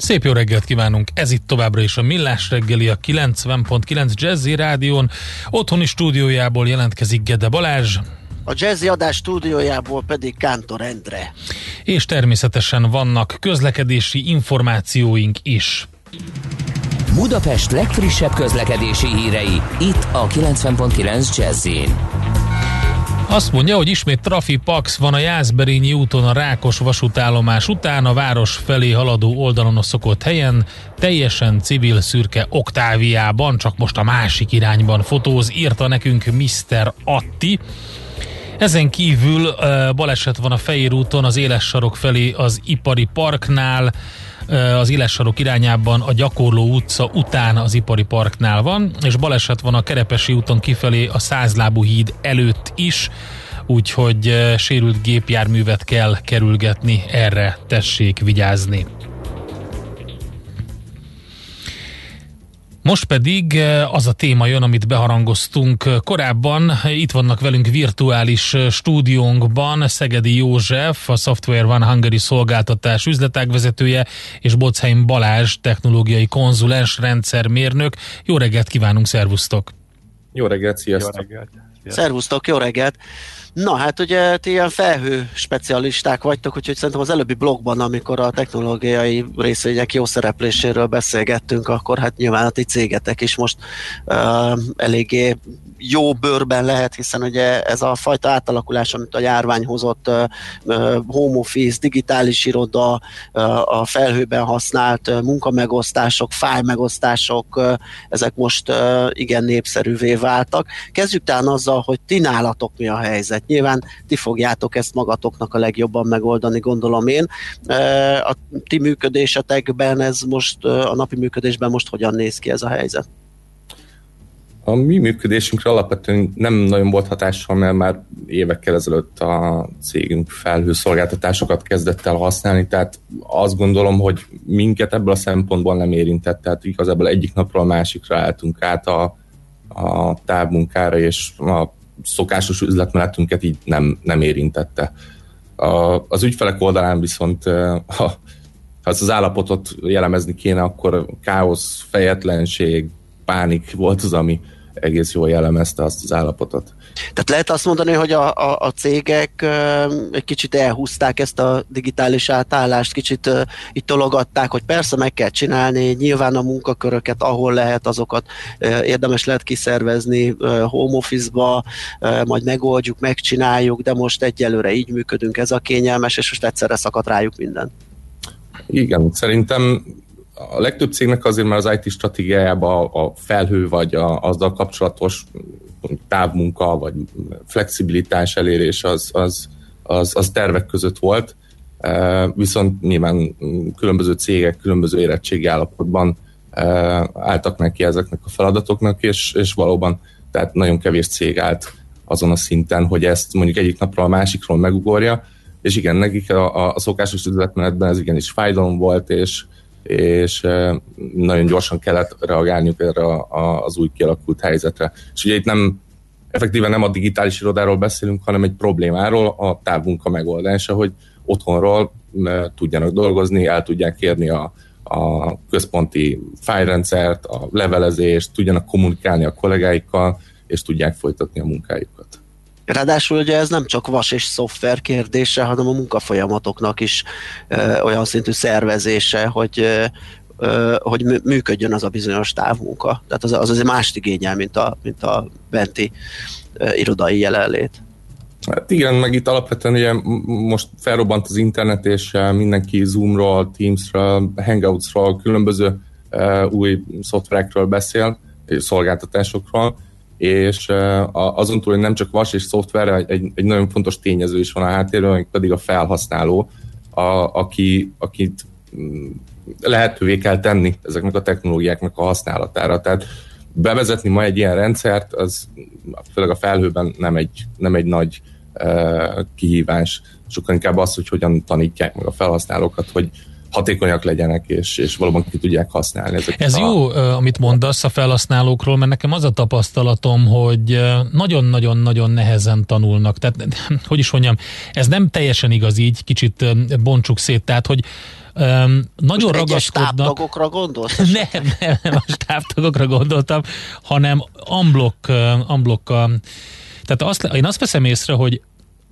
Szép jó reggelt kívánunk! Ez itt továbbra is a Millás reggeli a 90.9 Jazzy Rádión. Otthoni stúdiójából jelentkezik Gede Balázs. A Jazzy adás stúdiójából pedig Kántor Endre. És természetesen vannak közlekedési információink is. Budapest legfrissebb közlekedési hírei, itt a 90.9 Jazzin. Azt mondja, hogy ismét trafipax van a Jászberényi úton a Rákos vasútállomás után, a város felé haladó oldalon a szokott helyen, teljesen civil szürke oktáviában, csak most a másik irányban fotóz, írta nekünk Mr. Atti. Ezen kívül baleset van a Fejér úton, az éles sarok felé az Ipari Parknál, az éles sarok irányában a Gyakorló utca után az Ipari Parknál van, és baleset van a Kerepesi úton kifelé a Százlábú híd előtt is, úgyhogy sérült gépjárművet kell kerülgetni, erre tessék vigyázni. Most pedig eh, az a téma jön, amit beharangoztunk korábban. Itt vannak velünk virtuális eh, stúdiónkban Szegedi József, a Software One Hungary szolgáltatás üzletágvezetője, és Bocheim Balázs, technológiai konzulens, rendszermérnök. Jó reggelt kívánunk, szervusztok! Jó reggelt, sziasztok! Jó reggelt. Szervusztok, jó reggelt! Na hát ugye ti ilyen felhő specialisták vagytok, úgyhogy szerintem az előbbi blogban, amikor a technológiai részvények jó szerepléséről beszélgettünk, akkor hát nyilván a ti cégetek is most uh, eléggé jó bőrben lehet, hiszen ugye ez a fajta átalakulás, amit a járvány hozott, uh, home office, digitális iroda, uh, a felhőben használt uh, munkamegosztások, fájmegosztások, uh, ezek most uh, igen népszerűvé váltak. Kezdjük talán azzal, hogy ti nálatok mi a helyzet nyilván ti fogjátok ezt magatoknak a legjobban megoldani, gondolom én. A ti működésetekben ez most, a napi működésben most hogyan néz ki ez a helyzet? A mi működésünkre alapvetően nem nagyon volt hatással, mert már évekkel ezelőtt a cégünk felhőszolgáltatásokat kezdett el használni, tehát azt gondolom, hogy minket ebből a szempontból nem érintett, tehát igazából egyik napról a másikra álltunk át a, a távmunkára, és a szokásos üzletmenetünket így nem, nem érintette. A, az ügyfelek oldalán viszont ha, ha az állapotot jellemezni kéne, akkor káosz, fejetlenség, pánik volt az, ami egész jól jellemezte azt az állapotot. Tehát lehet azt mondani, hogy a, a, a cégek egy kicsit elhúzták ezt a digitális átállást, kicsit itt tologatták, hogy persze meg kell csinálni, nyilván a munkaköröket, ahol lehet, azokat érdemes lehet kiszervezni home office-ba, majd megoldjuk, megcsináljuk, de most egyelőre így működünk, ez a kényelmes, és most egyszerre szakadt rájuk minden. Igen, szerintem a legtöbb cégnek azért már az IT stratégiájában a felhő vagy a, azzal kapcsolatos távmunka vagy flexibilitás elérés az, az, az, az tervek között volt, e, viszont nyilván különböző cégek különböző érettségi állapotban e, álltak neki ezeknek a feladatoknak, és, és valóban tehát nagyon kevés cég állt azon a szinten, hogy ezt mondjuk egyik napról a másikról megugorja, és igen, nekik a, a szokásos üzletmenetben ez igenis fájdalom volt, és, és nagyon gyorsan kellett reagálniuk erre az új kialakult helyzetre. És ugye itt nem effektíven nem a digitális irodáról beszélünk, hanem egy problémáról, a távmunka megoldása, hogy otthonról tudjanak dolgozni, el tudják kérni a, a központi fájrendszert, a levelezést, tudjanak kommunikálni a kollégáikkal, és tudják folytatni a munkájukat. Ráadásul ugye ez nem csak vas és szoftver kérdése, hanem a munkafolyamatoknak is ö, olyan szintű szervezése, hogy ö, hogy működjön az a bizonyos távmunka. Tehát az, az azért mást igényel, mint a, mint a benti ö, irodai jelenlét. Hát igen, meg itt alapvetően ugye most felrobbant az internet, és mindenki Zoomról, Teamsről, Hangoutsról, különböző uh, új szoftverekről beszél, szolgáltatásokról, és azon túl, hogy nem csak vas és szoftver, egy, egy nagyon fontos tényező is van a háttérben, pedig a felhasználó, a, aki, akit mm, lehetővé kell tenni ezeknek a technológiáknak a használatára. Tehát bevezetni ma egy ilyen rendszert, az főleg a felhőben nem egy, nem egy nagy uh, kihívás. Sokkal inkább az, hogy hogyan tanítják meg a felhasználókat, hogy hatékonyak legyenek, és, és valóban ki tudják használni. Ezeket Ez a... jó, amit mondasz a felhasználókról, mert nekem az a tapasztalatom, hogy nagyon-nagyon-nagyon nehezen tanulnak. Tehát, hogy is mondjam, ez nem teljesen igaz így, kicsit bontsuk szét, tehát, hogy Um, nagyon Most ragaszkodnak. stábtagokra gondolsz? Nem, nem, nem a stábtagokra gondoltam, hanem unblock, unblock tehát azt, én azt veszem észre, hogy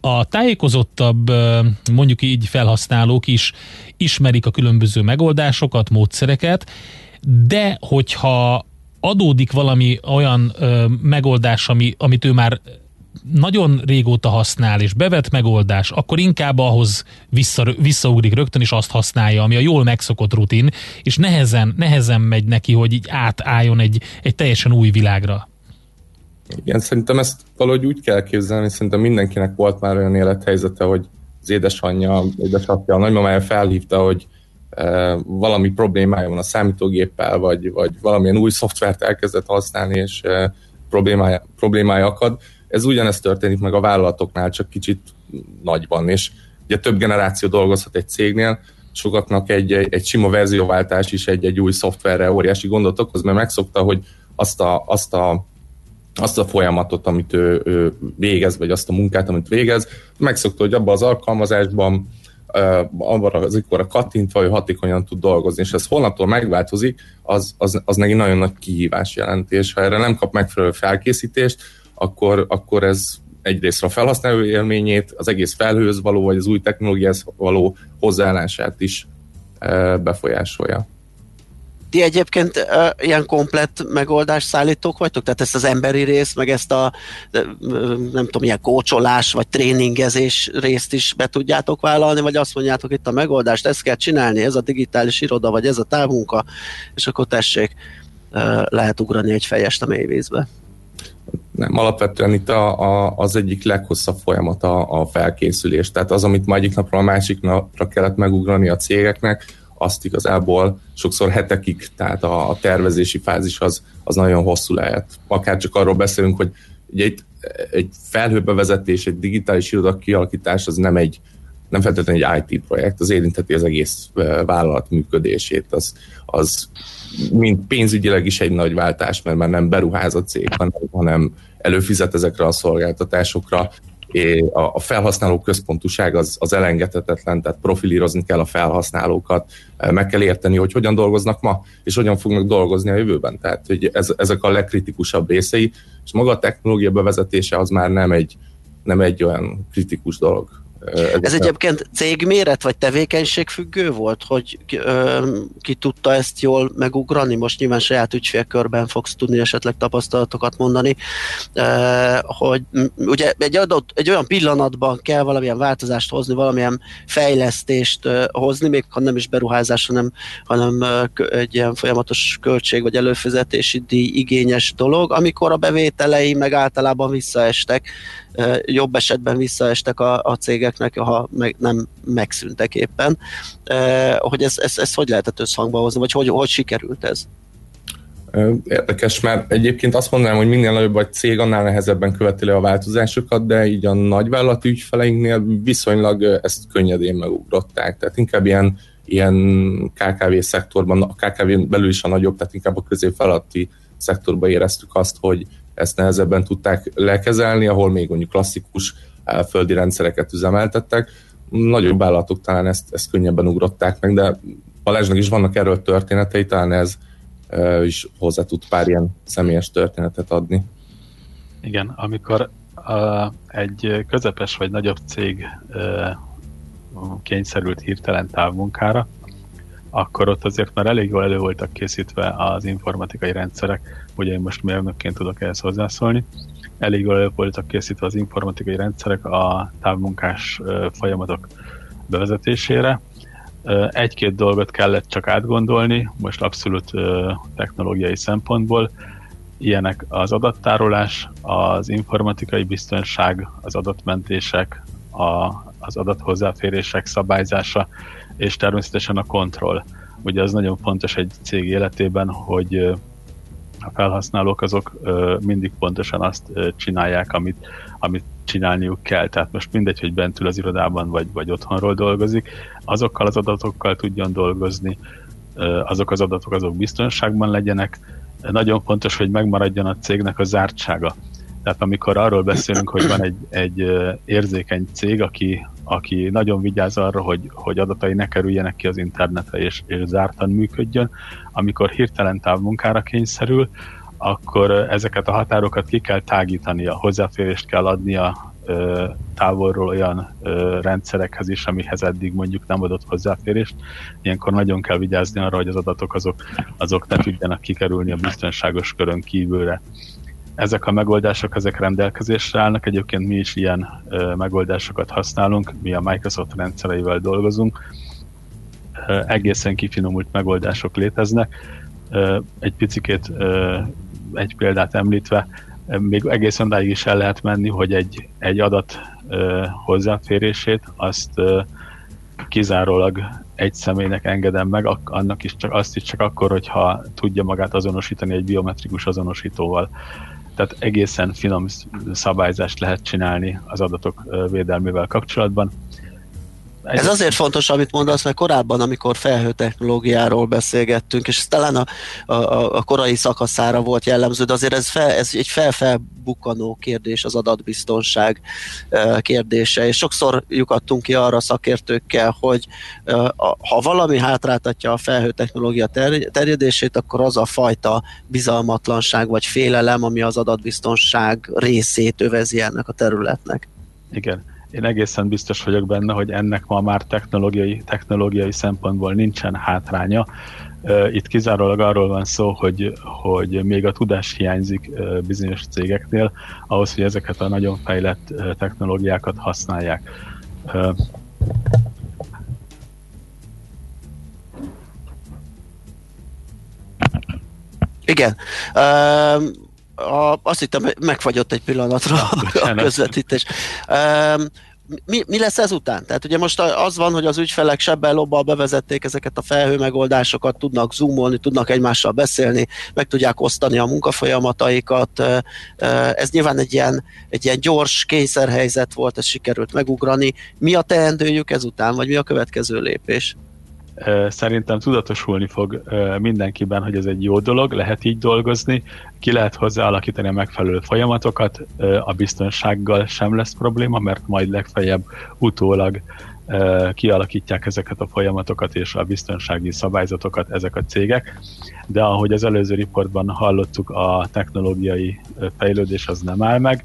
a tájékozottabb, mondjuk így felhasználók is ismerik a különböző megoldásokat, módszereket, de hogyha adódik valami olyan ö, megoldás, ami, amit ő már nagyon régóta használ, és bevet megoldás, akkor inkább ahhoz vissza, visszaugrik rögtön, és azt használja, ami a jól megszokott rutin, és nehezen, nehezen megy neki, hogy így átálljon egy, egy teljesen új világra. Igen, szerintem ezt valahogy úgy kell képzelni, szerintem mindenkinek volt már olyan élethelyzete, hogy az édesanyja, édesapja, a nagymamája felhívta, hogy e, valami problémája van a számítógéppel, vagy, vagy valamilyen új szoftvert elkezdett használni, és e, problémája, problémája akad. Ez ugyanezt történik meg a vállalatoknál, csak kicsit nagyban, és ugye több generáció dolgozhat egy cégnél, sokaknak egy, egy, egy sima verzióváltás is egy, egy új szoftverre óriási gondot okoz, mert megszokta, hogy azt a, azt a azt a folyamatot, amit ő, ő végez, vagy azt a munkát, amit végez, megszokta, hogy abban az alkalmazásban abban az ikkorra kattintva, hogy hatékonyan tud dolgozni, és ez holnaptól megváltozik, az, az, az neki nagyon nagy kihívás jelent, és ha erre nem kap megfelelő felkészítést, akkor, akkor ez egyrészt a felhasználó élményét, az egész felhőz való, vagy az új technológiához való hozzáállását is befolyásolja. Ti egyébként uh, ilyen komplett megoldás szállítók vagytok? Tehát ezt az emberi részt, meg ezt a nem tudom, ilyen kócsolás, vagy tréningezés részt is be tudjátok vállalni, vagy azt mondjátok itt a megoldást, ezt kell csinálni, ez a digitális iroda, vagy ez a távmunka, és akkor tessék, uh, lehet ugrani egy fejest a mélyvízbe. Nem, alapvetően itt a, a, az egyik leghosszabb folyamat a, a felkészülés. Tehát az, amit ma egyik napról a másik napra kellett megugrani a cégeknek, azt igazából sokszor hetekig, tehát a, a tervezési fázis az, az nagyon hosszú lehet. Akár csak arról beszélünk, hogy ugye egy, egy felhőbevezetés, egy digitális iroda kialakítás az nem egy nem feltétlenül egy IT projekt, az érintheti az egész vállalat működését, az, az mint pénzügyileg is egy nagy váltás, mert már nem beruház a cég, hanem előfizet ezekre a szolgáltatásokra, a felhasználó központúság az, az elengedhetetlen, tehát profilírozni kell a felhasználókat, meg kell érteni, hogy hogyan dolgoznak ma, és hogyan fognak dolgozni a jövőben. Tehát hogy ez, ezek a legkritikusabb részei, és maga a technológia bevezetése az már nem egy, nem egy olyan kritikus dolog. Ez, Ez egyébként cégméret vagy tevékenység függő volt, hogy ki, ö, ki tudta ezt jól megugrani? Most nyilván saját ügyfélkörben fogsz tudni esetleg tapasztalatokat mondani, ö, hogy ugye egy, adott, egy olyan pillanatban kell valamilyen változást hozni, valamilyen fejlesztést ö, hozni, még ha nem is beruházás, hanem, hanem ö, egy ilyen folyamatos költség vagy előfizetési díj igényes dolog, amikor a bevételei meg általában visszaestek, jobb esetben visszaestek a, a cégeknek, ha meg, nem megszűntek éppen. Hogy ez, ez, ez hogy lehetett összhangba hozni, vagy hogy, hogy sikerült ez? Érdekes, mert egyébként azt mondanám, hogy minél nagyobb vagy cég, annál nehezebben követi le a változásokat, de így a nagyvállalati ügyfeleinknél viszonylag ezt könnyedén megugrották. Tehát inkább ilyen, ilyen KKV szektorban, a KKV belül is a nagyobb, tehát inkább a középvállalati szektorban éreztük azt, hogy ezt nehezebben tudták lekezelni, ahol még mondjuk klasszikus földi rendszereket üzemeltettek. Nagyobb állatok talán ezt, ezt könnyebben ugrották meg, de Balázsnak is vannak erről történetei, talán ez is hozzá tud pár ilyen személyes történetet adni. Igen, amikor uh, egy közepes vagy nagyobb cég uh, kényszerült hirtelen távmunkára, akkor ott azért már elég jól elő voltak készítve az informatikai rendszerek, ugye én most mérnökként tudok ehhez hozzászólni, elég jól voltak készítve az informatikai rendszerek a távmunkás folyamatok bevezetésére. Egy-két dolgot kellett csak átgondolni, most abszolút technológiai szempontból, ilyenek az adattárolás, az informatikai biztonság, az adatmentések, a, az adathozzáférések szabályzása, és természetesen a kontroll. Ugye az nagyon fontos egy cég életében, hogy a felhasználók azok mindig pontosan azt csinálják, amit, amit csinálniuk kell. Tehát most mindegy, hogy bent ül az irodában, vagy, vagy otthonról dolgozik, azokkal az adatokkal tudjon dolgozni, azok az adatok azok biztonságban legyenek. Nagyon fontos, hogy megmaradjon a cégnek a zártsága. Tehát amikor arról beszélünk, hogy van egy, egy érzékeny cég, aki, aki nagyon vigyáz arra, hogy, hogy adatai ne kerüljenek ki az internetre és, és zártan működjön, amikor hirtelen távmunkára kényszerül, akkor ezeket a határokat ki kell tágítani, a hozzáférést kell adni a távolról olyan rendszerekhez is, amihez eddig mondjuk nem adott hozzáférést. Ilyenkor nagyon kell vigyázni arra, hogy az adatok azok, azok ne tudjanak kikerülni a biztonságos körön kívülre. Ezek a megoldások, ezek rendelkezésre állnak, egyébként mi is ilyen megoldásokat használunk, mi a Microsoft rendszereivel dolgozunk, egészen kifinomult megoldások léteznek. Egy picikét egy példát említve, még egészen odáig is el lehet menni, hogy egy, egy adat hozzáférését azt kizárólag egy személynek engedem meg, annak is csak, azt is csak akkor, hogyha tudja magát azonosítani egy biometrikus azonosítóval. Tehát egészen finom szabályzást lehet csinálni az adatok védelmével kapcsolatban. Ez azért fontos, amit mondasz, mert korábban, amikor felhő technológiáról beszélgettünk, és ez talán a, a, a korai szakaszára volt jellemző, de azért ez, fel, ez egy felfelbukkanó kérdés, az adatbiztonság kérdése, és sokszor lyukadtunk ki arra szakértőkkel, hogy ha valami hátráltatja a felhő technológia terjedését, akkor az a fajta bizalmatlanság vagy félelem, ami az adatbiztonság részét övezi ennek a területnek. Igen én egészen biztos vagyok benne, hogy ennek ma már technológiai, technológiai szempontból nincsen hátránya. Itt kizárólag arról van szó, hogy, hogy még a tudás hiányzik bizonyos cégeknél, ahhoz, hogy ezeket a nagyon fejlett technológiákat használják. Igen. Uh, a, azt hittem, megfagyott egy pillanatra a közvetítés. Um, mi, mi lesz ezután? Tehát ugye most az van, hogy az ügyfelek sebbel lobbal bevezették ezeket a felhő megoldásokat, tudnak zoomolni, tudnak egymással beszélni, meg tudják osztani a munkafolyamataikat. Ez nyilván egy ilyen, egy ilyen gyors kényszerhelyzet volt, ez sikerült megugrani. Mi a teendőjük ezután, vagy mi a következő lépés? Szerintem tudatosulni fog mindenkiben, hogy ez egy jó dolog, lehet így dolgozni, ki lehet hozzá alakítani a megfelelő folyamatokat, a biztonsággal sem lesz probléma, mert majd legfeljebb utólag kialakítják ezeket a folyamatokat és a biztonsági szabályzatokat ezek a cégek, de ahogy az előző riportban hallottuk, a technológiai fejlődés az nem áll meg.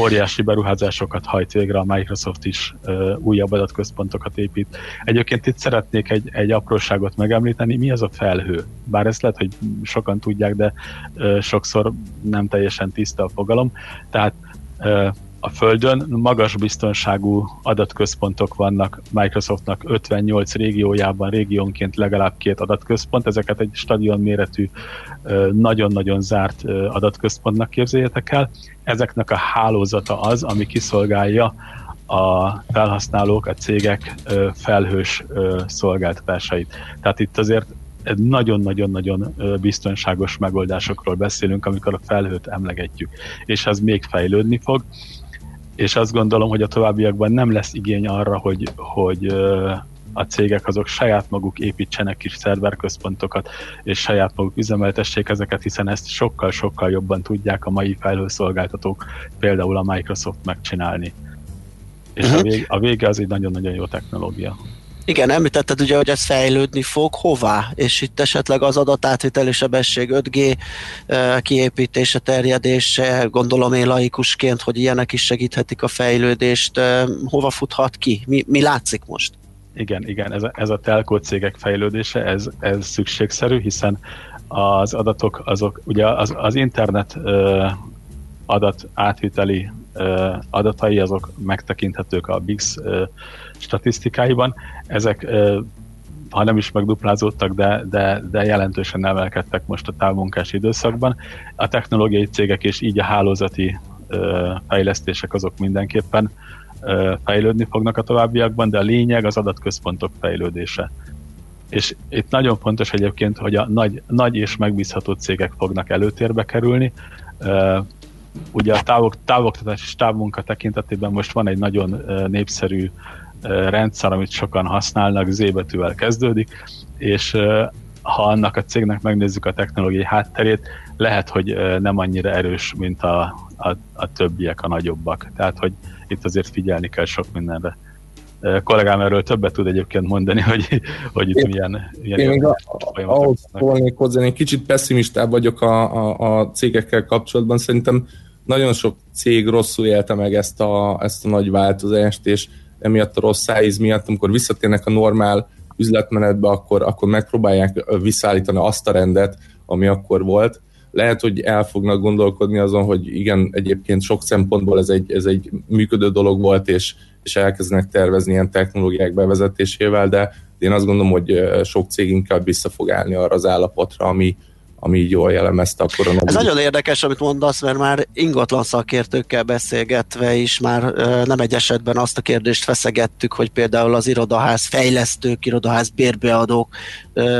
Óriási beruházásokat hajt végre, a Microsoft is újabb adatközpontokat épít. Egyébként itt szeretnék egy, egy apróságot megemlíteni, mi az a felhő? Bár ezt lehet, hogy sokan tudják, de sokszor nem teljesen tiszta a fogalom. Tehát a Földön magas biztonságú adatközpontok vannak Microsoftnak 58 régiójában, régiónként legalább két adatközpont, ezeket egy stadion méretű, nagyon-nagyon zárt adatközpontnak képzeljétek el. Ezeknek a hálózata az, ami kiszolgálja a felhasználók, a cégek felhős szolgáltatásait. Tehát itt azért nagyon-nagyon-nagyon biztonságos megoldásokról beszélünk, amikor a felhőt emlegetjük, és ez még fejlődni fog és azt gondolom, hogy a továbbiakban nem lesz igény arra, hogy, hogy a cégek azok saját maguk építsenek kis szerverközpontokat, és saját maguk üzemeltessék ezeket, hiszen ezt sokkal-sokkal jobban tudják a mai felhőszolgáltatók, például a Microsoft megcsinálni. És uh-huh. a, mhm. vége, a vége az egy nagyon-nagyon jó technológia. Igen, említetted ugye, hogy ez fejlődni fog, hová? És itt esetleg az adatátviteli sebesség 5G kiépítése, terjedése, gondolom én laikusként, hogy ilyenek is segíthetik a fejlődést, hova futhat ki? Mi, mi látszik most? Igen, igen, ez a, ez a telkó cégek fejlődése, ez, ez szükségszerű, hiszen az adatok, azok, ugye az, az internet adat átviteli adatai, azok megtekinthetők a BIX statisztikáiban. Ezek ha nem is megduplázódtak, de, de, de jelentősen emelkedtek most a távmunkás időszakban. A technológiai cégek és így a hálózati fejlesztések azok mindenképpen fejlődni fognak a továbbiakban, de a lényeg az adatközpontok fejlődése. és itt nagyon fontos egyébként, hogy a nagy, nagy és megbízható cégek fognak előtérbe kerülni. Ugye a távok, távoktatás és távmunka tekintetében most van egy nagyon népszerű rendszer, amit sokan használnak, Z betűvel kezdődik, és ha annak a cégnek megnézzük a technológiai hátterét, lehet, hogy nem annyira erős, mint a, a, a többiek, a nagyobbak. Tehát, hogy itt azért figyelni kell sok mindenre. A kollégám erről többet tud egyébként mondani, hogy, hogy itt én, milyen, milyen én még ahhoz szólnék hozzá, én kicsit pessimistább vagyok a, a, a cégekkel kapcsolatban. Szerintem nagyon sok cég rosszul élte meg ezt a, ezt a nagy változást, és emiatt a rossz szájíz miatt, amikor visszatérnek a normál üzletmenetbe, akkor, akkor megpróbálják visszaállítani azt a rendet, ami akkor volt. Lehet, hogy el fognak gondolkodni azon, hogy igen, egyébként sok szempontból ez egy, ez egy működő dolog volt, és, és elkezdenek tervezni ilyen technológiák bevezetésével, de én azt gondolom, hogy sok cég inkább vissza fog állni arra az állapotra, ami, ami jól jellemezte a koronavírus. Ez nagyon érdekes, amit mondasz, mert már ingatlan szakértőkkel beszélgetve is már nem egy esetben azt a kérdést feszegettük, hogy például az irodaház fejlesztők, irodaház bérbeadók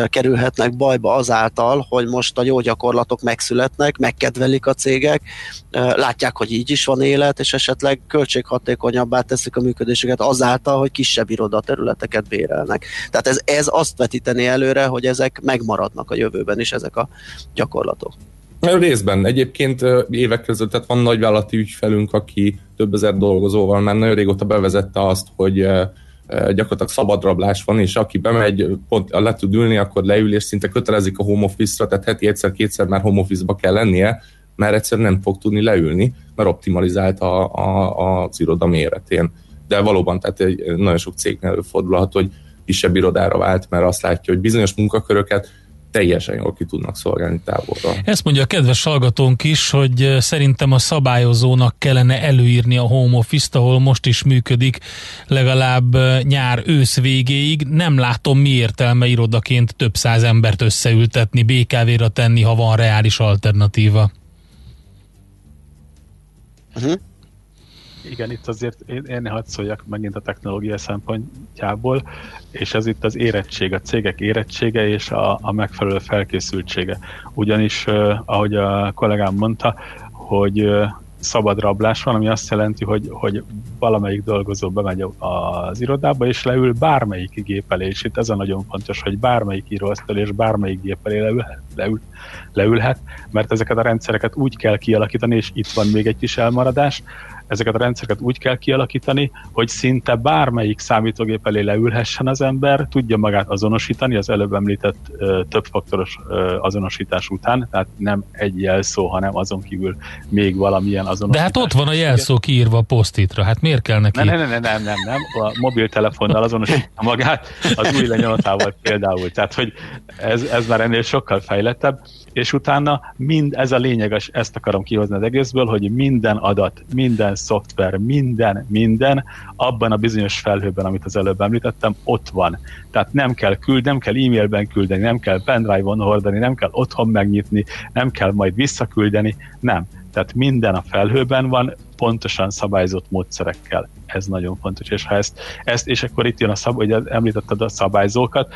kerülhetnek bajba azáltal, hogy most a jó gyakorlatok megszületnek, megkedvelik a cégek, látják, hogy így is van élet, és esetleg költséghatékonyabbá teszik a működésüket azáltal, hogy kisebb irodaterületeket bérelnek. Tehát ez, ez azt vetíteni előre, hogy ezek megmaradnak a jövőben is, ezek a gyakorlatok. Részben. Egyébként évek között tehát van nagyvállalati ügyfelünk, aki több ezer dolgozóval már nagyon régóta bevezette azt, hogy gyakorlatilag szabadrablás van, és aki bemegy, pont le tud ülni, akkor leül, és szinte kötelezik a home office-ra, tehát heti egyszer-kétszer már home office-ba kell lennie, mert egyszerűen nem fog tudni leülni, mert optimalizált a, a, az iroda méretén. De valóban, tehát nagyon sok cégnél előfordulhat, hogy kisebb irodára vált, mert azt látja, hogy bizonyos munkaköröket teljesen jól ki tudnak szolgálni távolra. Ezt mondja a kedves hallgatónk is, hogy eh, szerintem a szabályozónak kellene előírni a home office ahol most is működik legalább eh, nyár-ősz végéig. Nem látom mi értelme irodaként több száz embert összeültetni, BKV-ra tenni, ha van reális alternatíva. Uh-huh. Igen, itt azért én, én hadd szóljak megint a technológia szempontjából, és ez itt az érettség, a cégek érettsége és a, a megfelelő felkészültsége. Ugyanis, ahogy a kollégám mondta, hogy szabad rablás van, ami azt jelenti, hogy, hogy valamelyik dolgozó bemegy az irodába, és leül bármelyik gép elé, és itt ez a nagyon fontos, hogy bármelyik íróasztal és bármelyik gép elé leülhet, leül, leülhet, mert ezeket a rendszereket úgy kell kialakítani, és itt van még egy kis elmaradás, ezeket a rendszereket úgy kell kialakítani, hogy szinte bármelyik számítógép elé leülhessen az ember, tudja magát azonosítani az előbb említett ö, többfaktoros ö, azonosítás után, tehát nem egy jelszó, hanem azon kívül még valamilyen azonosítás. De hát ott van a jelszó kiírva a posztitra, hát miért kell neki? Nem, nem, nem, nem, nem, nem. a mobiltelefonnal azonosítja magát, az új lenyomatával például, tehát hogy ez, ez már ennél sokkal fejlettebb, és utána mind ez a lényeges, ezt akarom kihozni az egészből, hogy minden adat, minden szoftver, minden, minden abban a bizonyos felhőben, amit az előbb említettem, ott van. Tehát nem kell küld, nem kell e-mailben küldeni, nem kell pendrive-on hordani, nem kell otthon megnyitni, nem kell majd visszaküldeni, nem. Tehát minden a felhőben van, pontosan szabályzott módszerekkel. Ez nagyon fontos. És ha ezt, ezt és akkor itt jön a szab, hogy említetted a szabályzókat,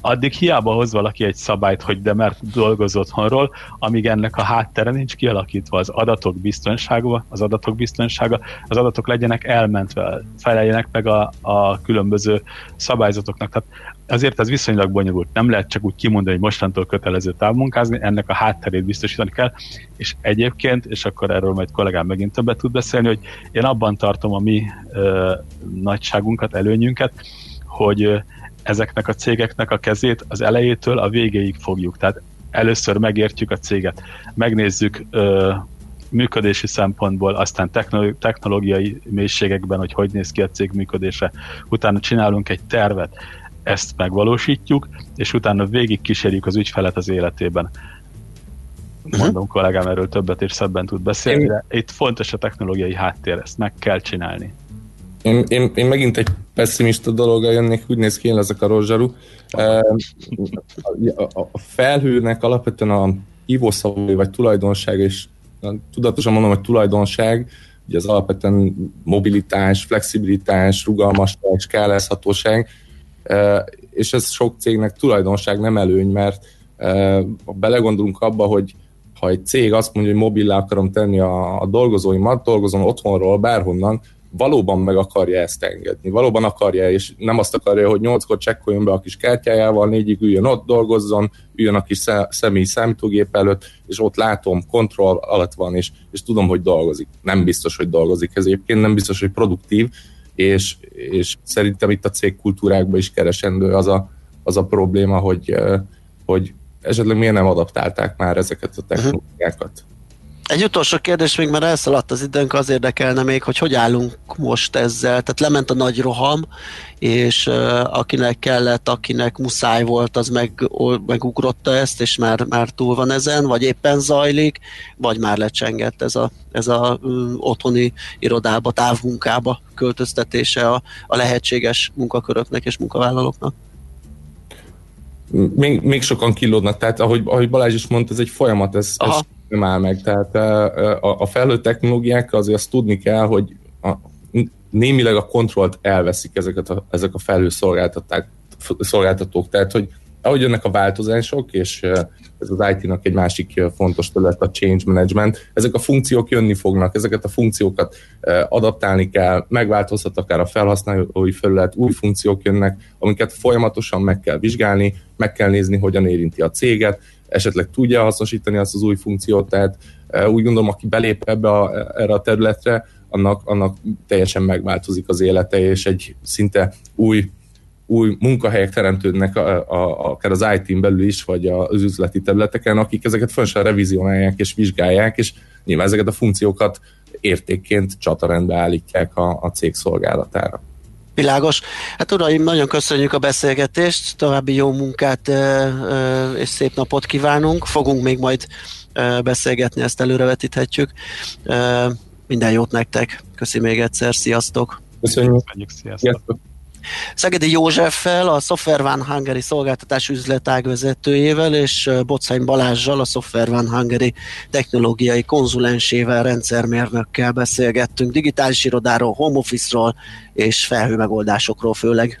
addig hiába hoz valaki egy szabályt, hogy de mert dolgoz otthonról, amíg ennek a háttere nincs kialakítva az adatok biztonsága, az adatok biztonsága, az adatok legyenek elmentve, feleljenek meg a, a különböző szabályzatoknak. Tehát azért ez viszonylag bonyolult. Nem lehet csak úgy kimondani, hogy mostantól kötelező távmunkázni, ennek a hátterét biztosítani kell, és egyébként, és akkor erről majd kollégám megint többet tud beszélni, hogy én abban tartom a mi ö, nagyságunkat, előnyünket, hogy ezeknek a cégeknek a kezét az elejétől a végéig fogjuk. Tehát először megértjük a céget, megnézzük ö, működési szempontból, aztán technológiai mélységekben, hogy hogy néz ki a cég működése, utána csinálunk egy tervet, ezt megvalósítjuk, és utána végig kísérjük az ügyfelet az életében. Mhm. Mondom, uh-huh. kollégám erről többet és szebben tud beszélni, de itt fontos a technológiai háttér, ezt meg kell csinálni. Én, én, én megint egy pessimista dologgal jönnék, úgy néz ki, én ezek a rozsarú. A felhőnek alapvetően a hívószavai vagy tulajdonság, és tudatosan mondom, hogy tulajdonság, ugye az alapvetően mobilitás, flexibilitás, rugalmasság, skálázhatóság, és ez sok cégnek tulajdonság nem előny, mert ha belegondolunk abba, hogy ha egy cég azt mondja, hogy mobillá akarom tenni a, a dolgozóimat, dolgozom otthonról, bárhonnan, valóban meg akarja ezt engedni. Valóban akarja, és nem azt akarja, hogy nyolckor csekkoljon be a kis kártyájával, négyig üljön ott, dolgozzon, üljön a kis személyi számítógép előtt, és ott látom, kontroll alatt van, és, és tudom, hogy dolgozik. Nem biztos, hogy dolgozik ez egyébként, nem biztos, hogy produktív, és, és szerintem itt a cégkultúrákban is keresendő az a, az a probléma, hogy, hogy esetleg miért nem adaptálták már ezeket a technológiákat. Uh-huh. Egy utolsó kérdés, még már elszaladt az időnk, az érdekelne még, hogy hogy állunk most ezzel. Tehát lement a nagy roham, és uh, akinek kellett, akinek muszáj volt, az meg, megugrotta ezt, és már, már túl van ezen, vagy éppen zajlik, vagy már lecsengett ez a, ez a um, otthoni irodába, távmunkába költöztetése a, a lehetséges munkaköröknek és munkavállalóknak? Még, még sokan kilódnak, tehát ahogy, ahogy Balázs is mondta, ez egy folyamat, ez, ez nem áll meg. Tehát a, a felhő technológiák azért azt tudni kell, hogy a, némileg a kontrollt elveszik ezeket a, ezek a felhő szolgáltatók. Tehát, hogy ahogy jönnek a változások, és ez az IT-nak egy másik fontos terület a change management, ezek a funkciók jönni fognak, ezeket a funkciókat adaptálni kell, megváltozhat akár a felhasználói felület, új funkciók jönnek, amiket folyamatosan meg kell vizsgálni, meg kell nézni, hogyan érinti a céget, esetleg tudja hasznosítani azt az új funkciót, tehát úgy gondolom, aki belép ebbe a, erre a területre, annak, annak teljesen megváltozik az élete, és egy szinte új új munkahelyek teremtődnek a, a, akár az IT-n belül is, vagy az üzleti területeken, akik ezeket fontosan revizionálják és vizsgálják, és nyilván ezeket a funkciókat értékként csatarendbe állítják a, a cég szolgálatára. Világos. Hát uraim, nagyon köszönjük a beszélgetést, további jó munkát és szép napot kívánunk. Fogunk még majd beszélgetni, ezt előrevetíthetjük. Minden jót nektek. Köszi még egyszer, sziasztok! Köszönjük! Köszönjük sziasztok! Szegedi Józseffel, a Software One Hungary szolgáltatás üzletág vezetőjével, és Bocány Balázsjal, a Software One Hungary technológiai konzulensével, rendszermérnökkel beszélgettünk digitális irodáról, home office-ról és felhő megoldásokról főleg.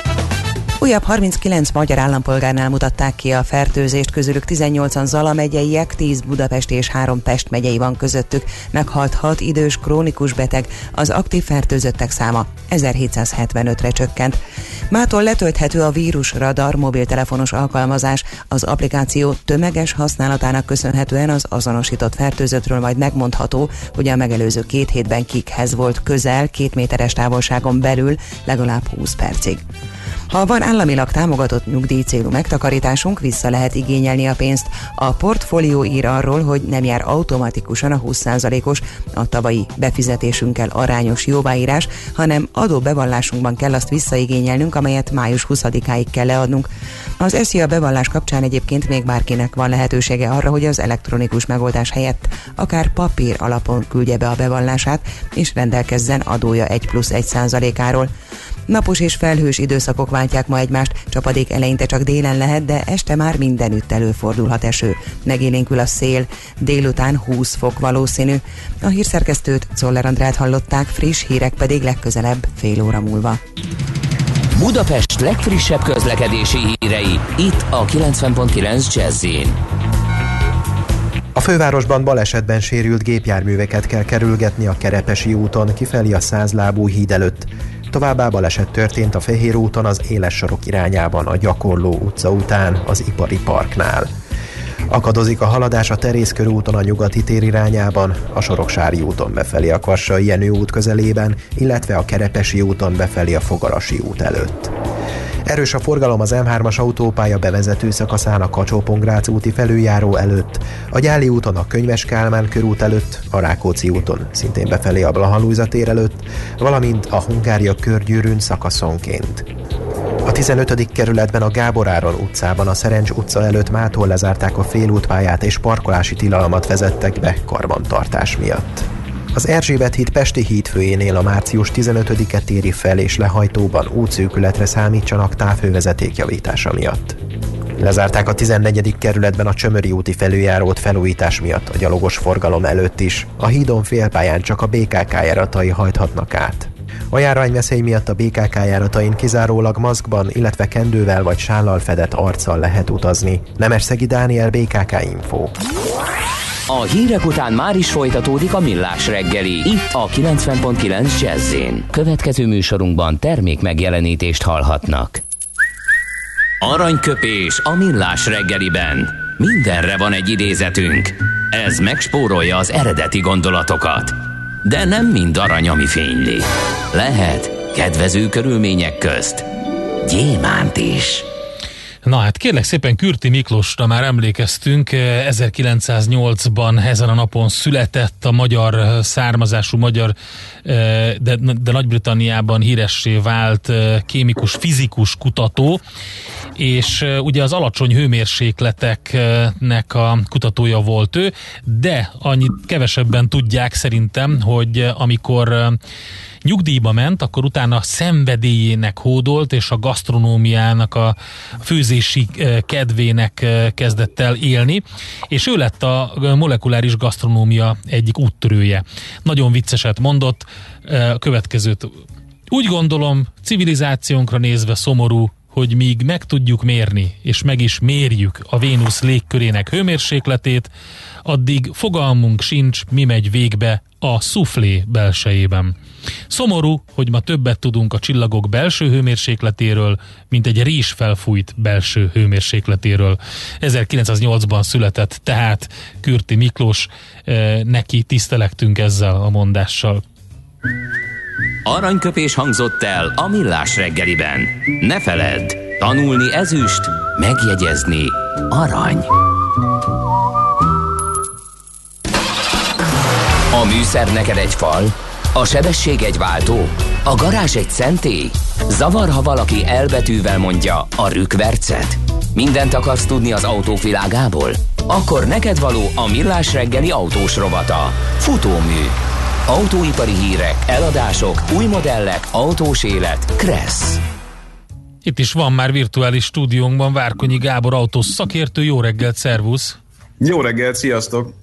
Újabb 39 magyar állampolgárnál mutatták ki a fertőzést, közülük 18-an Zala megyeiek, 10 Budapest és 3 Pest megyei van közöttük. Meghalt 6 idős krónikus beteg, az aktív fertőzöttek száma 1775-re csökkent. Mától letölthető a vírus radar mobiltelefonos alkalmazás. Az applikáció tömeges használatának köszönhetően az azonosított fertőzöttről majd megmondható, hogy a megelőző két hétben kikhez volt közel, két méteres távolságon belül legalább 20 percig. Ha van államilag támogatott nyugdíjcélú megtakarításunk, vissza lehet igényelni a pénzt. A portfólió ír arról, hogy nem jár automatikusan a 20%-os a tavalyi befizetésünkkel arányos jóváírás, hanem adóbevallásunkban kell azt visszaigényelnünk, amelyet május 20-áig kell leadnunk. Az SZIA bevallás kapcsán egyébként még bárkinek van lehetősége arra, hogy az elektronikus megoldás helyett akár papír alapon küldje be a bevallását, és rendelkezzen adója 1 plusz 1 százalékáról. Napos és felhős időszakok váltják ma egymást, csapadék eleinte csak délen lehet, de este már mindenütt előfordulhat eső. Megélénkül a szél, délután 20 fok valószínű. A hírszerkesztőt Czoller Andrát hallották, friss hírek pedig legközelebb fél óra múlva. Budapest legfrissebb közlekedési hírei, itt a 90.9 jazz a fővárosban balesetben sérült gépjárműveket kell kerülgetni a Kerepesi úton kifelé a Százlábú híd előtt. Továbbá baleset történt a Fehér úton az éles sorok irányában a Gyakorló utca után az Ipari Parknál. Akadozik a haladás a Terész úton a nyugati tér irányában, a Soroksári úton befelé a Kvassai Jenő út közelében, illetve a Kerepesi úton befelé a Fogarasi út előtt. Erős a forgalom az M3-as autópálya bevezető szakaszán a kacsó úti felüljáró előtt, a Gyáli úton a Könyves Kálmán körút előtt, a Rákóczi úton szintén befelé a Blahalújza tér előtt, valamint a Hungária körgyűrűn szakaszonként. A 15. kerületben a Gábor Áron utcában a Szerencs utca előtt mától lezárták a félútpályát és parkolási tilalmat vezettek be karbantartás miatt. Az Erzsébet híd Pesti hídfőjénél a március 15-e téri fel és lehajtóban útszűkületre számítsanak távhővezeték javítása miatt. Lezárták a 14. kerületben a Csömöri úti felüljárót felújítás miatt a gyalogos forgalom előtt is. A hídon félpályán csak a BKK járatai hajthatnak át. A járványveszély miatt a BKK járatain kizárólag maszkban, illetve kendővel vagy sállal fedett arccal lehet utazni. Nemesszegi Dániel BKK Info. A hírek után már is folytatódik a millás reggeli. Itt a 90.9 jazz Következő műsorunkban termék megjelenítést hallhatnak. Aranyköpés a millás reggeliben. Mindenre van egy idézetünk. Ez megspórolja az eredeti gondolatokat. De nem mind arany, ami fényli. Lehet kedvező körülmények közt gyémánt is. Na hát kérlek szépen Kürti Miklósra már emlékeztünk, 1908-ban ezen a napon született a magyar származású magyar, de, de Nagy-Britanniában híressé vált kémikus, fizikus kutató, és ugye az alacsony hőmérsékleteknek a kutatója volt ő, de annyit kevesebben tudják szerintem, hogy amikor nyugdíjba ment, akkor utána szenvedélyének hódolt, és a gasztronómiának a főzési eh, kedvének eh, kezdett el élni, és ő lett a molekuláris gasztronómia egyik úttörője. Nagyon vicceset mondott, eh, a következőt úgy gondolom, civilizációnkra nézve szomorú, hogy míg meg tudjuk mérni, és meg is mérjük a Vénusz légkörének hőmérsékletét, addig fogalmunk sincs, mi megy végbe a szuflé belsejében. Szomorú, hogy ma többet tudunk a csillagok belső hőmérsékletéről, mint egy rizs felfújt belső hőmérsékletéről. 1908-ban született tehát Kürti Miklós, eh, neki tisztelektünk ezzel a mondással. Aranyköpés hangzott el a millás reggeliben. Ne feledd, tanulni ezüst, megjegyezni arany. A műszer neked egy fal, a sebesség egy váltó, a garázs egy szentély, Zavar, ha valaki elbetűvel mondja a rükvercet? Mindent akarsz tudni az autók világából? Akkor neked való a millás reggeli autós rovata. Futómű. Autóipari hírek, eladások, új modellek, autós élet. Kressz. Itt is van már virtuális stúdiónkban Várkonyi Gábor autós szakértő. Jó reggelt, szervusz! Jó reggelt, sziasztok!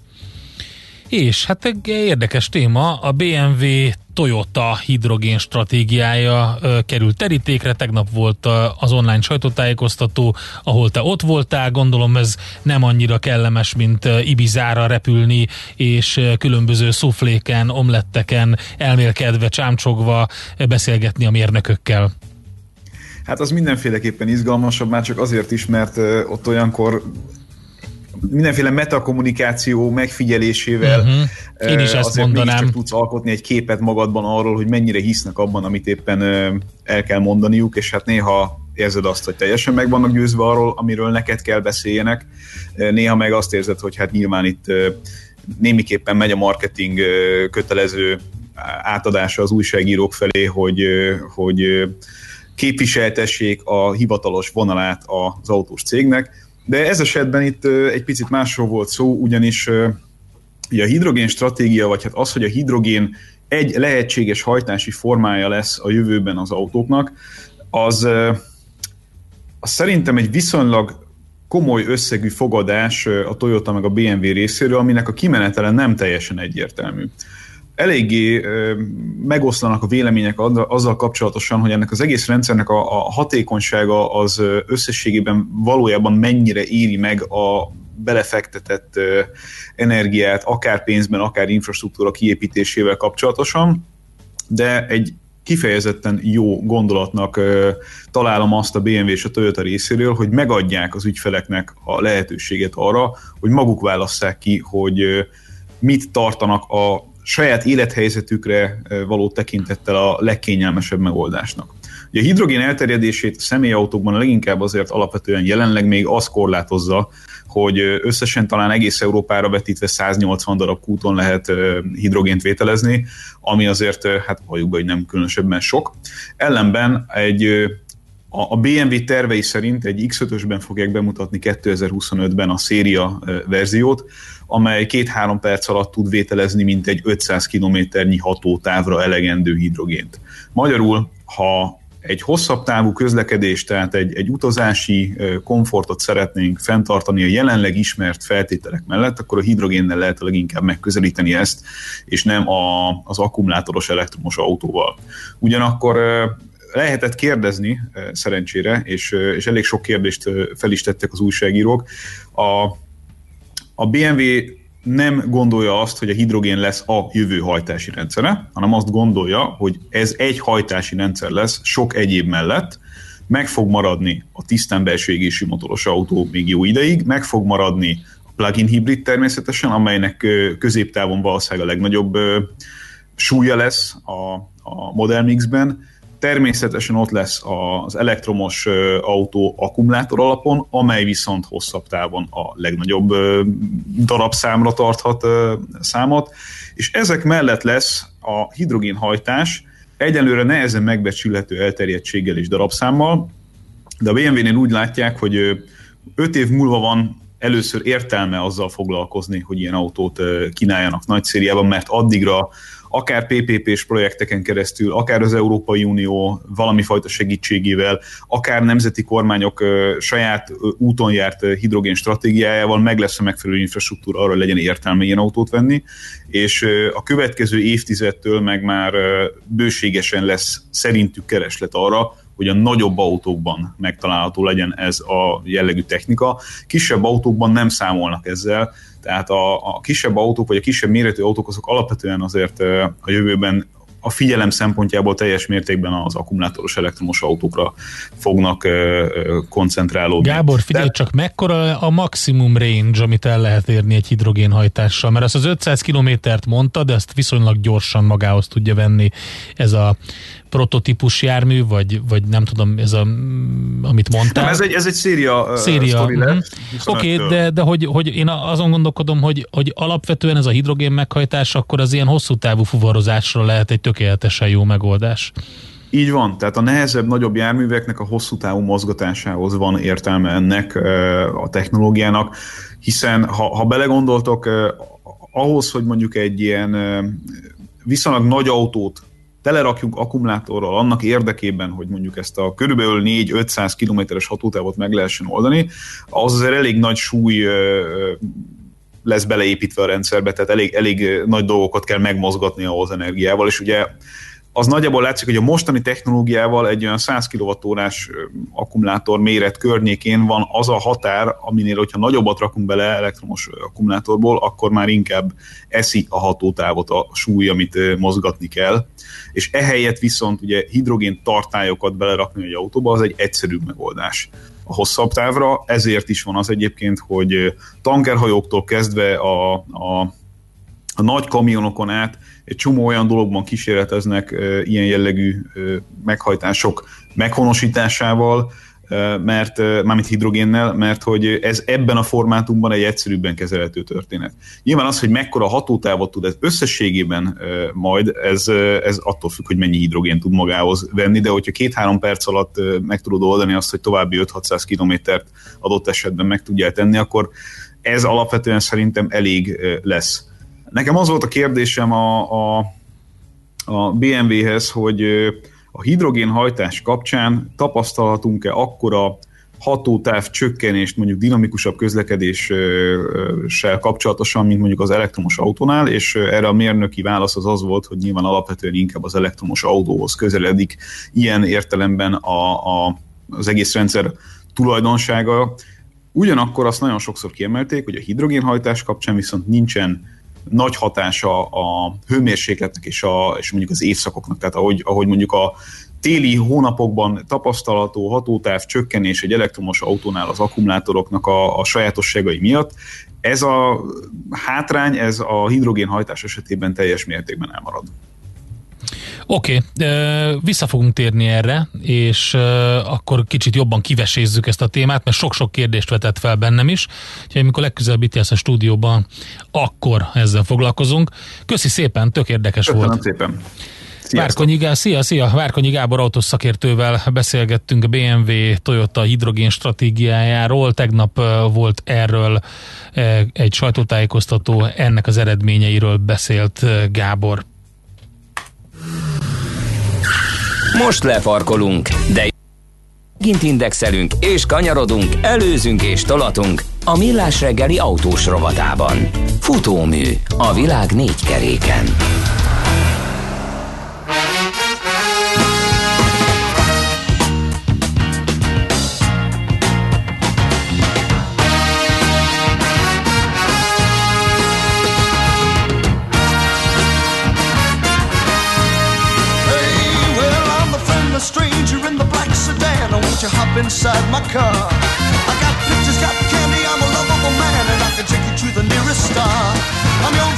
És hát egy érdekes téma, a BMW Toyota hidrogén stratégiája ö, került terítékre, tegnap volt az online sajtótájékoztató, ahol te ott voltál, gondolom ez nem annyira kellemes, mint Ibizára repülni, és különböző szufléken, omletteken elmélkedve, csámcsogva beszélgetni a mérnökökkel. Hát az mindenféleképpen izgalmasabb, már csak azért is, mert ott olyankor mindenféle metakommunikáció megfigyelésével uh-huh. Én is ezt azért mondanám. tudsz alkotni egy képet magadban arról, hogy mennyire hisznek abban, amit éppen el kell mondaniuk, és hát néha érzed azt, hogy teljesen meg vannak győzve arról, amiről neked kell beszéljenek, néha meg azt érzed, hogy hát nyilván itt némiképpen megy a marketing kötelező átadása az újságírók felé, hogy, hogy képviseltessék a hivatalos vonalát az autós cégnek, de ez esetben itt egy picit másról volt szó, ugyanis ugye a hidrogén stratégia, vagy hát az, hogy a hidrogén egy lehetséges hajtási formája lesz a jövőben az autóknak, az, az szerintem egy viszonylag komoly összegű fogadás a Toyota meg a BMW részéről, aminek a kimenetele nem teljesen egyértelmű eléggé megoszlanak a vélemények azzal kapcsolatosan, hogy ennek az egész rendszernek a, a hatékonysága az összességében valójában mennyire éri meg a belefektetett energiát, akár pénzben, akár infrastruktúra kiépítésével kapcsolatosan, de egy kifejezetten jó gondolatnak találom azt a BMW és a Toyota részéről, hogy megadják az ügyfeleknek a lehetőséget arra, hogy maguk válasszák ki, hogy mit tartanak a saját élethelyzetükre való tekintettel a legkényelmesebb megoldásnak. Ugye a hidrogén elterjedését a személyautókban leginkább azért alapvetően jelenleg még az korlátozza, hogy összesen talán egész Európára vetítve 180 darab kúton lehet hidrogént vételezni, ami azért, hát valljuk be, hogy nem különösebben sok. Ellenben egy a BMW tervei szerint egy X5-ösben fogják bemutatni 2025-ben a széria verziót, amely két-három perc alatt tud vételezni mint egy 500 kilométernyi hatótávra elegendő hidrogént. Magyarul, ha egy hosszabb távú közlekedés, tehát egy, egy utazási komfortot szeretnénk fenntartani a jelenleg ismert feltételek mellett, akkor a hidrogénnel lehet a leginkább megközelíteni ezt, és nem a, az akkumulátoros elektromos autóval. Ugyanakkor lehetett kérdezni szerencsére, és, és elég sok kérdést fel is tettek az újságírók. A, a BMW nem gondolja azt, hogy a hidrogén lesz a jövő hajtási rendszere, hanem azt gondolja, hogy ez egy hajtási rendszer lesz sok egyéb mellett, meg fog maradni a tisztán belső égési motoros autó még jó ideig, meg fog maradni a plug-in hibrid természetesen, amelynek középtávon valószínűleg a legnagyobb súlya lesz a, a Model Mix-ben, Természetesen ott lesz az elektromos autó akkumulátor alapon, amely viszont hosszabb távon a legnagyobb darabszámra tarthat számot, és ezek mellett lesz a hidrogénhajtás, egyelőre nehezen megbecsülhető elterjedtséggel és darabszámmal, de a BMW-nél úgy látják, hogy 5 év múlva van először értelme azzal foglalkozni, hogy ilyen autót kínáljanak nagy szériában, mert addigra akár PPP-s projekteken keresztül, akár az Európai Unió valami fajta segítségével, akár nemzeti kormányok saját úton járt hidrogén stratégiájával meg lesz a megfelelő infrastruktúra arra, hogy legyen értelme ilyen autót venni, és a következő évtizedtől meg már bőségesen lesz szerintük kereslet arra, hogy a nagyobb autókban megtalálható legyen ez a jellegű technika. Kisebb autókban nem számolnak ezzel, tehát a, a kisebb autók, vagy a kisebb méretű autók azok alapvetően azért a jövőben a figyelem szempontjából teljes mértékben az akkumulátoros elektromos autókra fognak koncentrálódni. Gábor, figyelj De... csak, mekkora a maximum range, amit el lehet érni egy hidrogénhajtással? Mert azt az 500 kilométert mondta, de ezt viszonylag gyorsan magához tudja venni ez a prototípus jármű, vagy, vagy nem tudom, ez a, amit mondtál. Nem, ez egy, ez egy széria, széria. Uh, uh-huh. Oké, okay, de, de hogy, hogy én azon gondolkodom, hogy, hogy alapvetően ez a hidrogén meghajtás, akkor az ilyen hosszú távú fuvarozásra lehet egy tökéletesen jó megoldás. Így van, tehát a nehezebb, nagyobb járműveknek a hosszú távú mozgatásához van értelme ennek a technológiának, hiszen ha, ha belegondoltok, ahhoz, hogy mondjuk egy ilyen viszonylag nagy autót telerakjunk akkumulátorral annak érdekében, hogy mondjuk ezt a körülbelül 4-500 kilométeres hatótávot meg lehessen oldani, az azért elég nagy súly lesz beleépítve a rendszerbe, tehát elég, elég nagy dolgokat kell megmozgatni ahhoz energiával, és ugye az nagyjából látszik, hogy a mostani technológiával egy olyan 100 kWh akkumulátor méret környékén van az a határ, aminél, hogyha nagyobbat rakunk bele elektromos akkumulátorból, akkor már inkább eszi a hatótávot a súly, amit mozgatni kell. És ehelyett viszont ugye hidrogén tartályokat belerakni egy autóba, az egy egyszerűbb megoldás a hosszabb távra, ezért is van az egyébként, hogy tankerhajóktól kezdve a, a, a nagy kamionokon át egy csomó olyan dologban kísérleteznek ilyen jellegű meghajtások meghonosításával, mert, mármint hidrogénnel, mert hogy ez ebben a formátumban egy egyszerűbben kezelhető történet. Nyilván az, hogy mekkora hatótávot tud ez összességében majd, ez, ez attól függ, hogy mennyi hidrogén tud magához venni, de hogyha két-három perc alatt meg tudod oldani azt, hogy további 5-600 kilométert adott esetben meg tudjál tenni, akkor ez alapvetően szerintem elég lesz. Nekem az volt a kérdésem a, a, a BMW-hez, hogy a hidrogénhajtás kapcsán tapasztalhatunk-e akkora hatótáv csökkenést mondjuk dinamikusabb közlekedéssel kapcsolatosan, mint mondjuk az elektromos autónál, és erre a mérnöki válasz az az volt, hogy nyilván alapvetően inkább az elektromos autóhoz közeledik ilyen értelemben a, a, az egész rendszer tulajdonsága. Ugyanakkor azt nagyon sokszor kiemelték, hogy a hidrogénhajtás kapcsán viszont nincsen nagy hatása a hőmérsékletnek és, a, és mondjuk az évszakoknak, tehát ahogy, ahogy mondjuk a téli hónapokban tapasztalható hatótáv csökkenés egy elektromos autónál az akkumulátoroknak a, a sajátosságai miatt, ez a hátrány, ez a hidrogénhajtás esetében teljes mértékben elmarad. Oké, okay, vissza fogunk térni erre, és akkor kicsit jobban kivesézzük ezt a témát, mert sok-sok kérdést vetett fel bennem is, úgyhogy amikor legközelebb itt a stúdióban, akkor ezzel foglalkozunk. Köszi szépen, tök érdekes Köszönöm volt. szépen. Várkonyi, Gábor, szia, szia! Várkonyi Gábor autós szakértővel beszélgettünk a BMW Toyota hidrogén stratégiájáról. Tegnap volt erről egy sajtótájékoztató, ennek az eredményeiről beszélt Gábor. Most lefarkolunk, de Gint indexelünk és kanyarodunk, előzünk és tolatunk a Millás reggeli autós rovatában. Futómű a világ négy keréken. Inside my car? I got pictures, got candy, I'm a lovable man, and I can take you to the nearest star. I'm your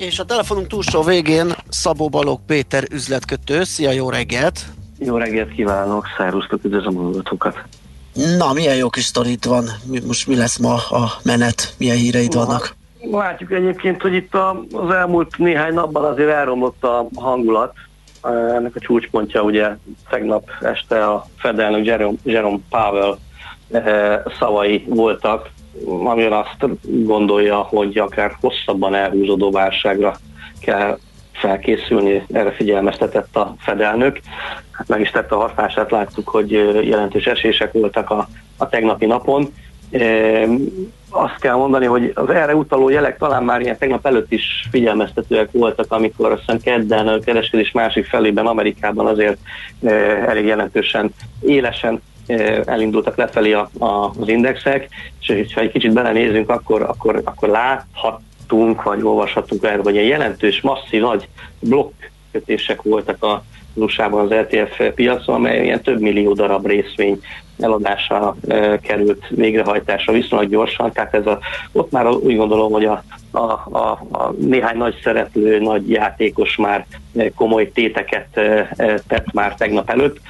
És a telefonunk túlsó végén Szabó Balog Péter üzletkötő. Szia, jó reggelt! Jó reggelt kívánok, szervusztok, üdvözlöm a hallgatókat. Na, milyen jó kis sztorit van. Most mi lesz ma a menet? Milyen híreid vannak? Látjuk egyébként, hogy itt az elmúlt néhány napban azért elromlott a hangulat. Ennek a csúcspontja ugye tegnap este a fedelnök Jerome, Jerome Powell szavai voltak, amivel azt gondolja, hogy akár hosszabban elhúzódó válságra kell felkészülni, erre figyelmeztetett a fedelnök. Hát meg is tette a hatását, láttuk, hogy jelentős esések voltak a, a tegnapi napon. E, azt kell mondani, hogy az erre utaló jelek talán már ilyen tegnap előtt is figyelmeztetőek voltak, amikor azt hiszem kedden a kereskedés másik felében Amerikában azért e, elég jelentősen élesen elindultak lefelé a, a, az indexek, és ha egy kicsit belenézünk, akkor, akkor, akkor láthattunk, vagy olvashattunk erről, hogy ilyen jelentős, masszív, nagy blokkkötések voltak a USA-ban az ETF piacon, amely ilyen több millió darab részvény eladása e, került végrehajtásra viszonylag gyorsan, tehát ez a, ott már úgy gondolom, hogy a, a, a, a néhány nagy szereplő, nagy játékos már komoly téteket e, tett már tegnap előtt,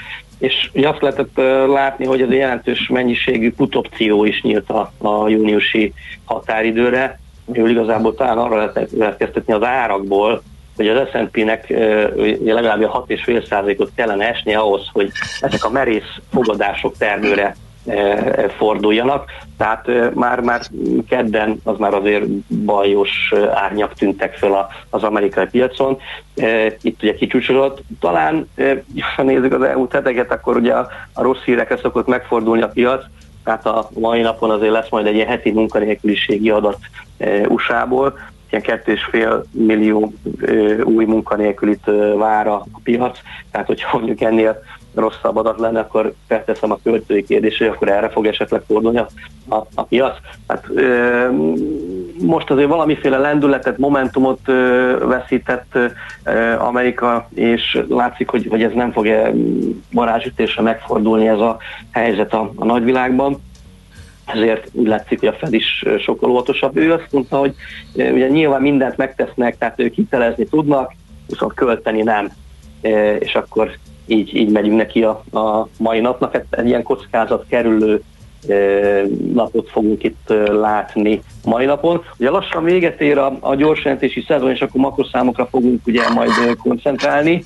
és azt lehetett látni, hogy ez a jelentős mennyiségű putopció is nyílt a, a júniusi határidőre, amiről igazából talán arra lehet következtetni az árakból, hogy az S&P-nek legalább a 6,5%-ot kellene esni ahhoz, hogy ezek a merész fogadások termőre forduljanak. Tehát ö, már, már kedden az már azért bajos árnyak tűntek föl az amerikai piacon. Itt ugye kicsúcsolott. Talán, ha nézzük az elmúlt heteket, akkor ugye a, a rossz hírekre szokott megfordulni a piac, tehát a mai napon azért lesz majd egy ilyen heti munkanélküliségi adat USA-ból, ilyen kettő és fél millió ö, új munkanélkülit vár a piac, tehát hogyha mondjuk ennél rosszabb adat lenne, akkor felteszem a költői kérdés, hogy akkor erre fog esetleg fordulni a, a, a piac. Hát, ö, most azért valamiféle lendületet, momentumot ö, veszített ö, Amerika, és látszik, hogy, hogy ez nem fog varázsütésre megfordulni ez a helyzet a, a nagyvilágban ezért úgy látszik, hogy a Fed is sokkal óvatosabb. Ő azt mondta, hogy ugye nyilván mindent megtesznek, tehát ők hitelezni tudnak, viszont költeni nem. És akkor így, így megyünk neki a, a mai napnak. Hát egy ilyen kockázat kerülő napot fogunk itt látni mai napon. Ugye lassan véget ér a, a gyorsjelentési szezon, és akkor makroszámokra fogunk ugye majd koncentrálni.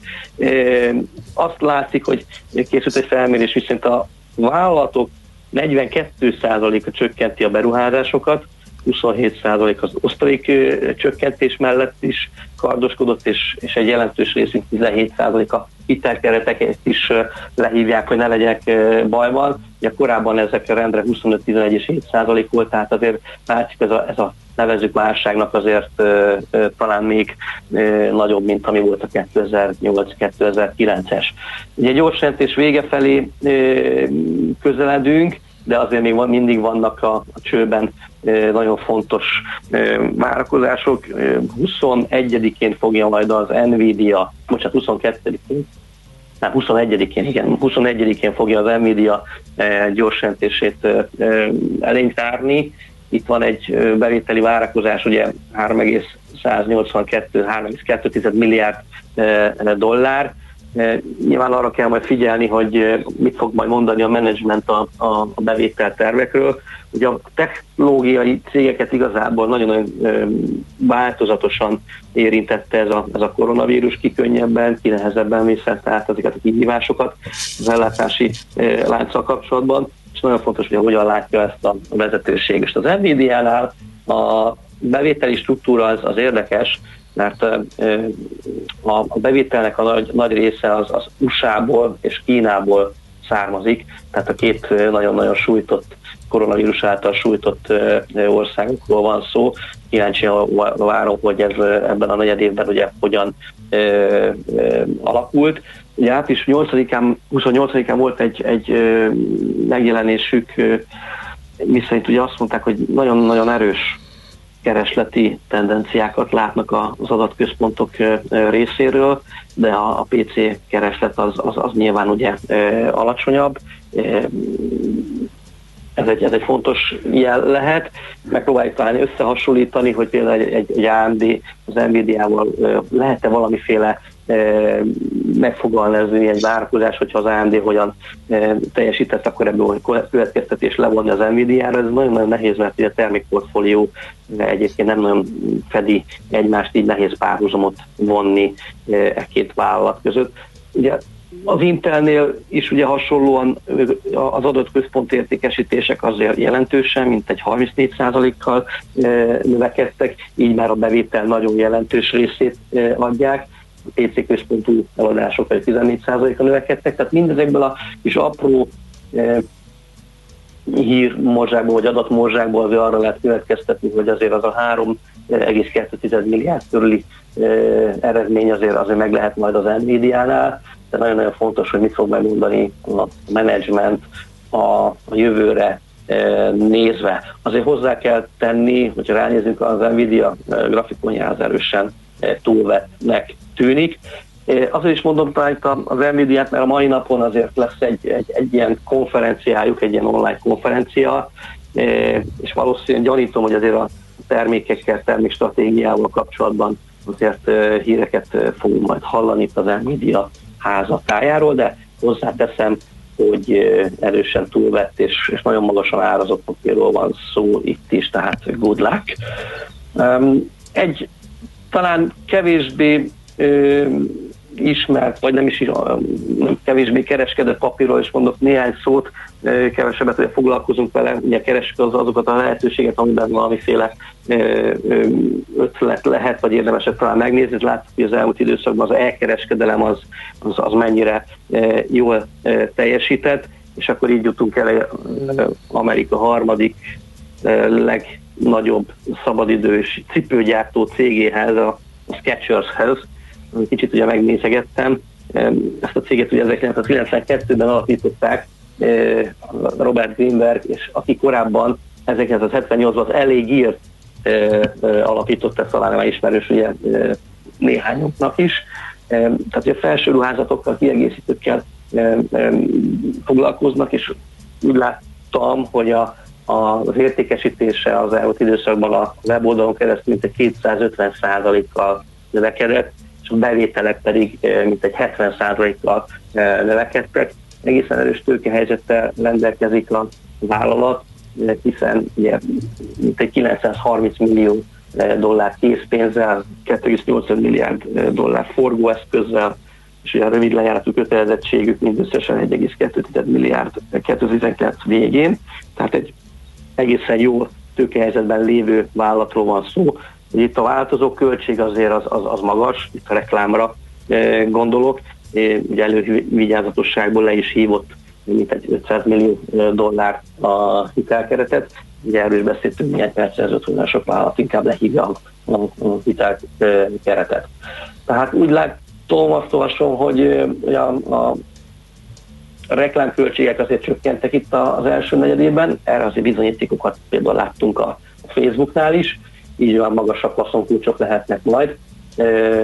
Azt látszik, hogy készült egy felmérés, viszont a vállalatok 42%-a csökkenti a beruházásokat, 27% az osztalék csökkentés mellett is kardoskodott, és, és egy jelentős részünk 17% a hitelkereteket is lehívják, hogy ne legyenek bajban. Ugye korábban ezek rendre 25-11 és 7% volt, tehát azért látszik ez a, ez a nevezük válságnak azért ö, ö, talán még ö, nagyobb, mint ami volt a 2008-2009-es. Ugye gyors jelentés vége felé ö, közeledünk, de azért még mindig vannak a, a csőben nagyon fontos várakozások. Ö, 21-én fogja majd az Nvidia, bocsánat, 22-én, nem, 21-én, igen, 21-én fogja az Nvidia gyors jelentését eh, elénk tárni. Itt van egy bevételi várakozás, ugye 382,2 milliárd dollár. Nyilván arra kell majd figyelni, hogy mit fog majd mondani a menedzsment a, a bevétel tervekről. Ugye a technológiai cégeket igazából nagyon-nagyon változatosan érintette ez a, ez a koronavírus, ki könnyebben, ki nehezebben viszont át ezeket a kihívásokat az ellátási lánccal kapcsolatban, és nagyon fontos, hogy hogyan látja ezt a vezetőség. És az NVIDIA-nál a bevételi struktúra az, az érdekes, mert a, bevételnek a nagy, nagy része az, az USA-ból és Kínából származik, tehát a két nagyon-nagyon sújtott koronavírus által sújtott országokról van szó. Kíváncsian várom, hogy ez ebben a negyed évben ugye hogyan ö, ö, alakult. Ugye április 8-án, 28-án volt egy, egy megjelenésük, miszerint ugye azt mondták, hogy nagyon-nagyon erős keresleti tendenciákat látnak az adatközpontok részéről, de a, PC kereslet az, az, az nyilván ugye alacsonyabb. Ez egy, ez egy fontos jel lehet. Megpróbáljuk talán összehasonlítani, hogy például egy, egy AMD az Nvidia-val lehet-e valamiféle megfogalmazni egy várakozás, hogyha az AMD hogyan teljesített, akkor ebből következtetés levonni az Nvidia-ra. Ez nagyon-nagyon nehéz, mert a termékportfólió egyébként nem nagyon fedi egymást, így nehéz párhuzamot vonni e két vállalat között. Ugye az Intelnél is ugye hasonlóan az adott központ értékesítések azért jelentősen, mint egy 34%-kal növekedtek, így már a bevétel nagyon jelentős részét adják. PC központú eladások egy 14%-a növekedtek, tehát mindezekből a kis apró hírmorzsákból vagy adatmorzsákból arra lehet következtetni, hogy azért az a 3,2 milliárd körüli eredmény azért, azért meg lehet majd az Nvidia-nál, de nagyon-nagyon fontos, hogy mit fog megmondani a menedzsment a, a jövőre nézve. Azért hozzá kell tenni, hogyha ránézünk az Nvidia grafikonja, az erősen túlvetnek tűnik. Azért is mondom talán az nvidia mert a mai napon azért lesz egy, egy, egy ilyen konferenciájuk, egy ilyen online konferencia, és valószínűleg gyanítom, hogy azért a termékekkel, termékstratégiával kapcsolatban azért híreket fogunk majd hallani itt az Nvidia házatájáról, de hozzáteszem, hogy erősen túlvett és, és nagyon magasan árazott papírról van szó itt is, tehát good luck. Egy talán kevésbé ismert, vagy nem is nem kevésbé kereskedett papírról is mondok néhány szót, kevesebbet, hogy foglalkozunk vele, ugye keresünk az, azokat a lehetőséget, amiben valamiféle ötlet lehet, vagy érdemeset talán megnézni. Látszik, hogy az elmúlt időszakban az elkereskedelem az, az, az mennyire jól teljesített, és akkor így jutunk el Amerika harmadik legnagyobb szabadidős cipőgyártó cégéhez, a Sketchershez, kicsit ugye megnézegettem, ezt a céget ugye 1992-ben alapították Robert Greenberg, és aki korábban 1978-ban az elég írt alapított, ezt talán már ismerős ugye néhányunknak is. Tehát ugye felső ruházatokkal, kiegészítőkkel foglalkoznak, és úgy láttam, hogy a, a, az értékesítése az elmúlt időszakban a weboldalon keresztül mint 250%-kal növekedett, és a bevételek pedig mint egy 70%-kal növekedtek. Egészen erős tőkehelyzettel rendelkezik a vállalat, hiszen ugye, mint egy 930 millió dollár készpénzzel, 2,8 milliárd dollár forgóeszközzel, és ugye a rövid lejáratú kötelezettségük mindösszesen 1,2 milliárd 2019 végén, tehát egy egészen jó tőkehelyzetben lévő vállalatról van szó, itt a változó költség azért az, az, az magas, itt a reklámra e, gondolok, e, ugye elővigyázatosságból le is hívott mint egy 500 millió e, dollár a hitelkeretet. Ugye erről is beszéltünk néhány perc ezelőtt, hogy sok vállalat inkább lehívja a, a hitelkeretet. Tehát úgy látom, azt olvasom, hogy a, a reklámköltségek azért csökkentek itt az első negyedében, erre azért bizonyítékokat például láttunk a Facebooknál is, így van magasabb haszonkulcsok lehetnek majd.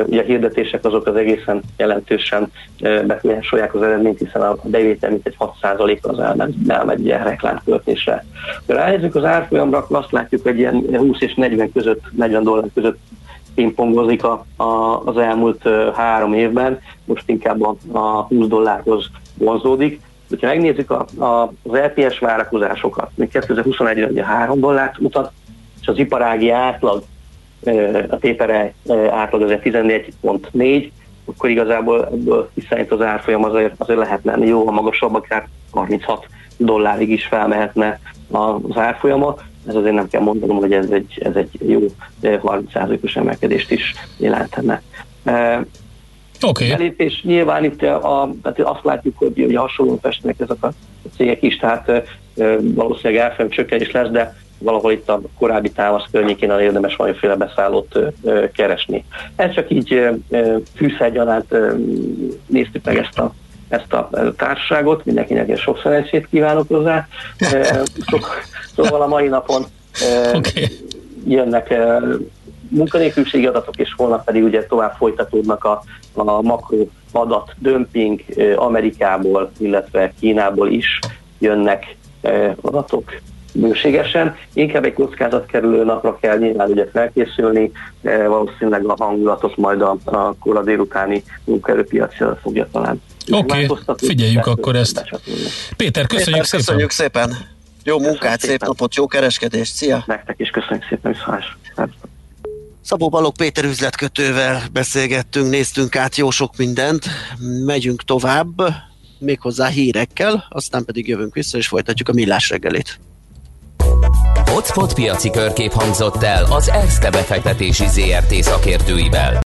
Ugye a hirdetések azok az egészen jelentősen befolyásolják az eredményt, hiszen a bevétel mint egy 6% az elmegy, elmegy ilyen reklámköltésre. Ha ránézzük az árfolyamra, akkor azt látjuk, hogy ilyen 20 és 40 között, 40 dollár között pingpongozik a, a, az elmúlt három évben, most inkább a, a 20 dollárhoz vonzódik. Ha megnézzük a, a, az LPS várakozásokat, még 2021-re ugye 3 dollárt mutat, és az iparági átlag, a tépere átlag azért 14.4, akkor igazából ebből szerint az árfolyam azért, azért lehetne jó, a magasabb, akár 36 dollárig is felmehetne az árfolyama. Ez azért nem kell mondanom, hogy ez egy, ez egy jó 30%-os emelkedést is jelentene. Okay. Belépés nyilván itt a, tehát azt látjuk, hogy ugye hasonlóan festnek ezek a cégek is, tehát valószínűleg árfolyam csökkenés lesz, de valahol itt a korábbi támasz környékén érdemes valamiféle beszállót keresni. Ez csak így fűszergyanánt néztük meg ezt a ezt a társaságot, mindenkinek sok szerencsét kívánok hozzá. Szóval a mai napon okay. jönnek munkanélküliségi adatok, és holnap pedig ugye tovább folytatódnak a, a makro adat dömping Amerikából, illetve Kínából is jönnek adatok bőségesen. Inkább egy kockázatkerülő napra kell nyilván ugye felkészülni, valószínűleg a hangulatot majd a, a kora délutáni munkaerőpiacra fogja talán. Oké, okay. figyeljük akkor ezt. Péter, köszönjük Péter, szépen. Köszönjük szépen. Jó munkát, szép napot, jó kereskedést, szia! Nektek is köszönjük szépen, viszontlás. Szabó Balog Péter üzletkötővel beszélgettünk, néztünk át jó sok mindent, megyünk tovább, méghozzá hírekkel, aztán pedig jövünk vissza és folytatjuk a millás reggelit. Hotspot piaci körkép hangzott el az ESZTE befektetési ZRT szakértőivel.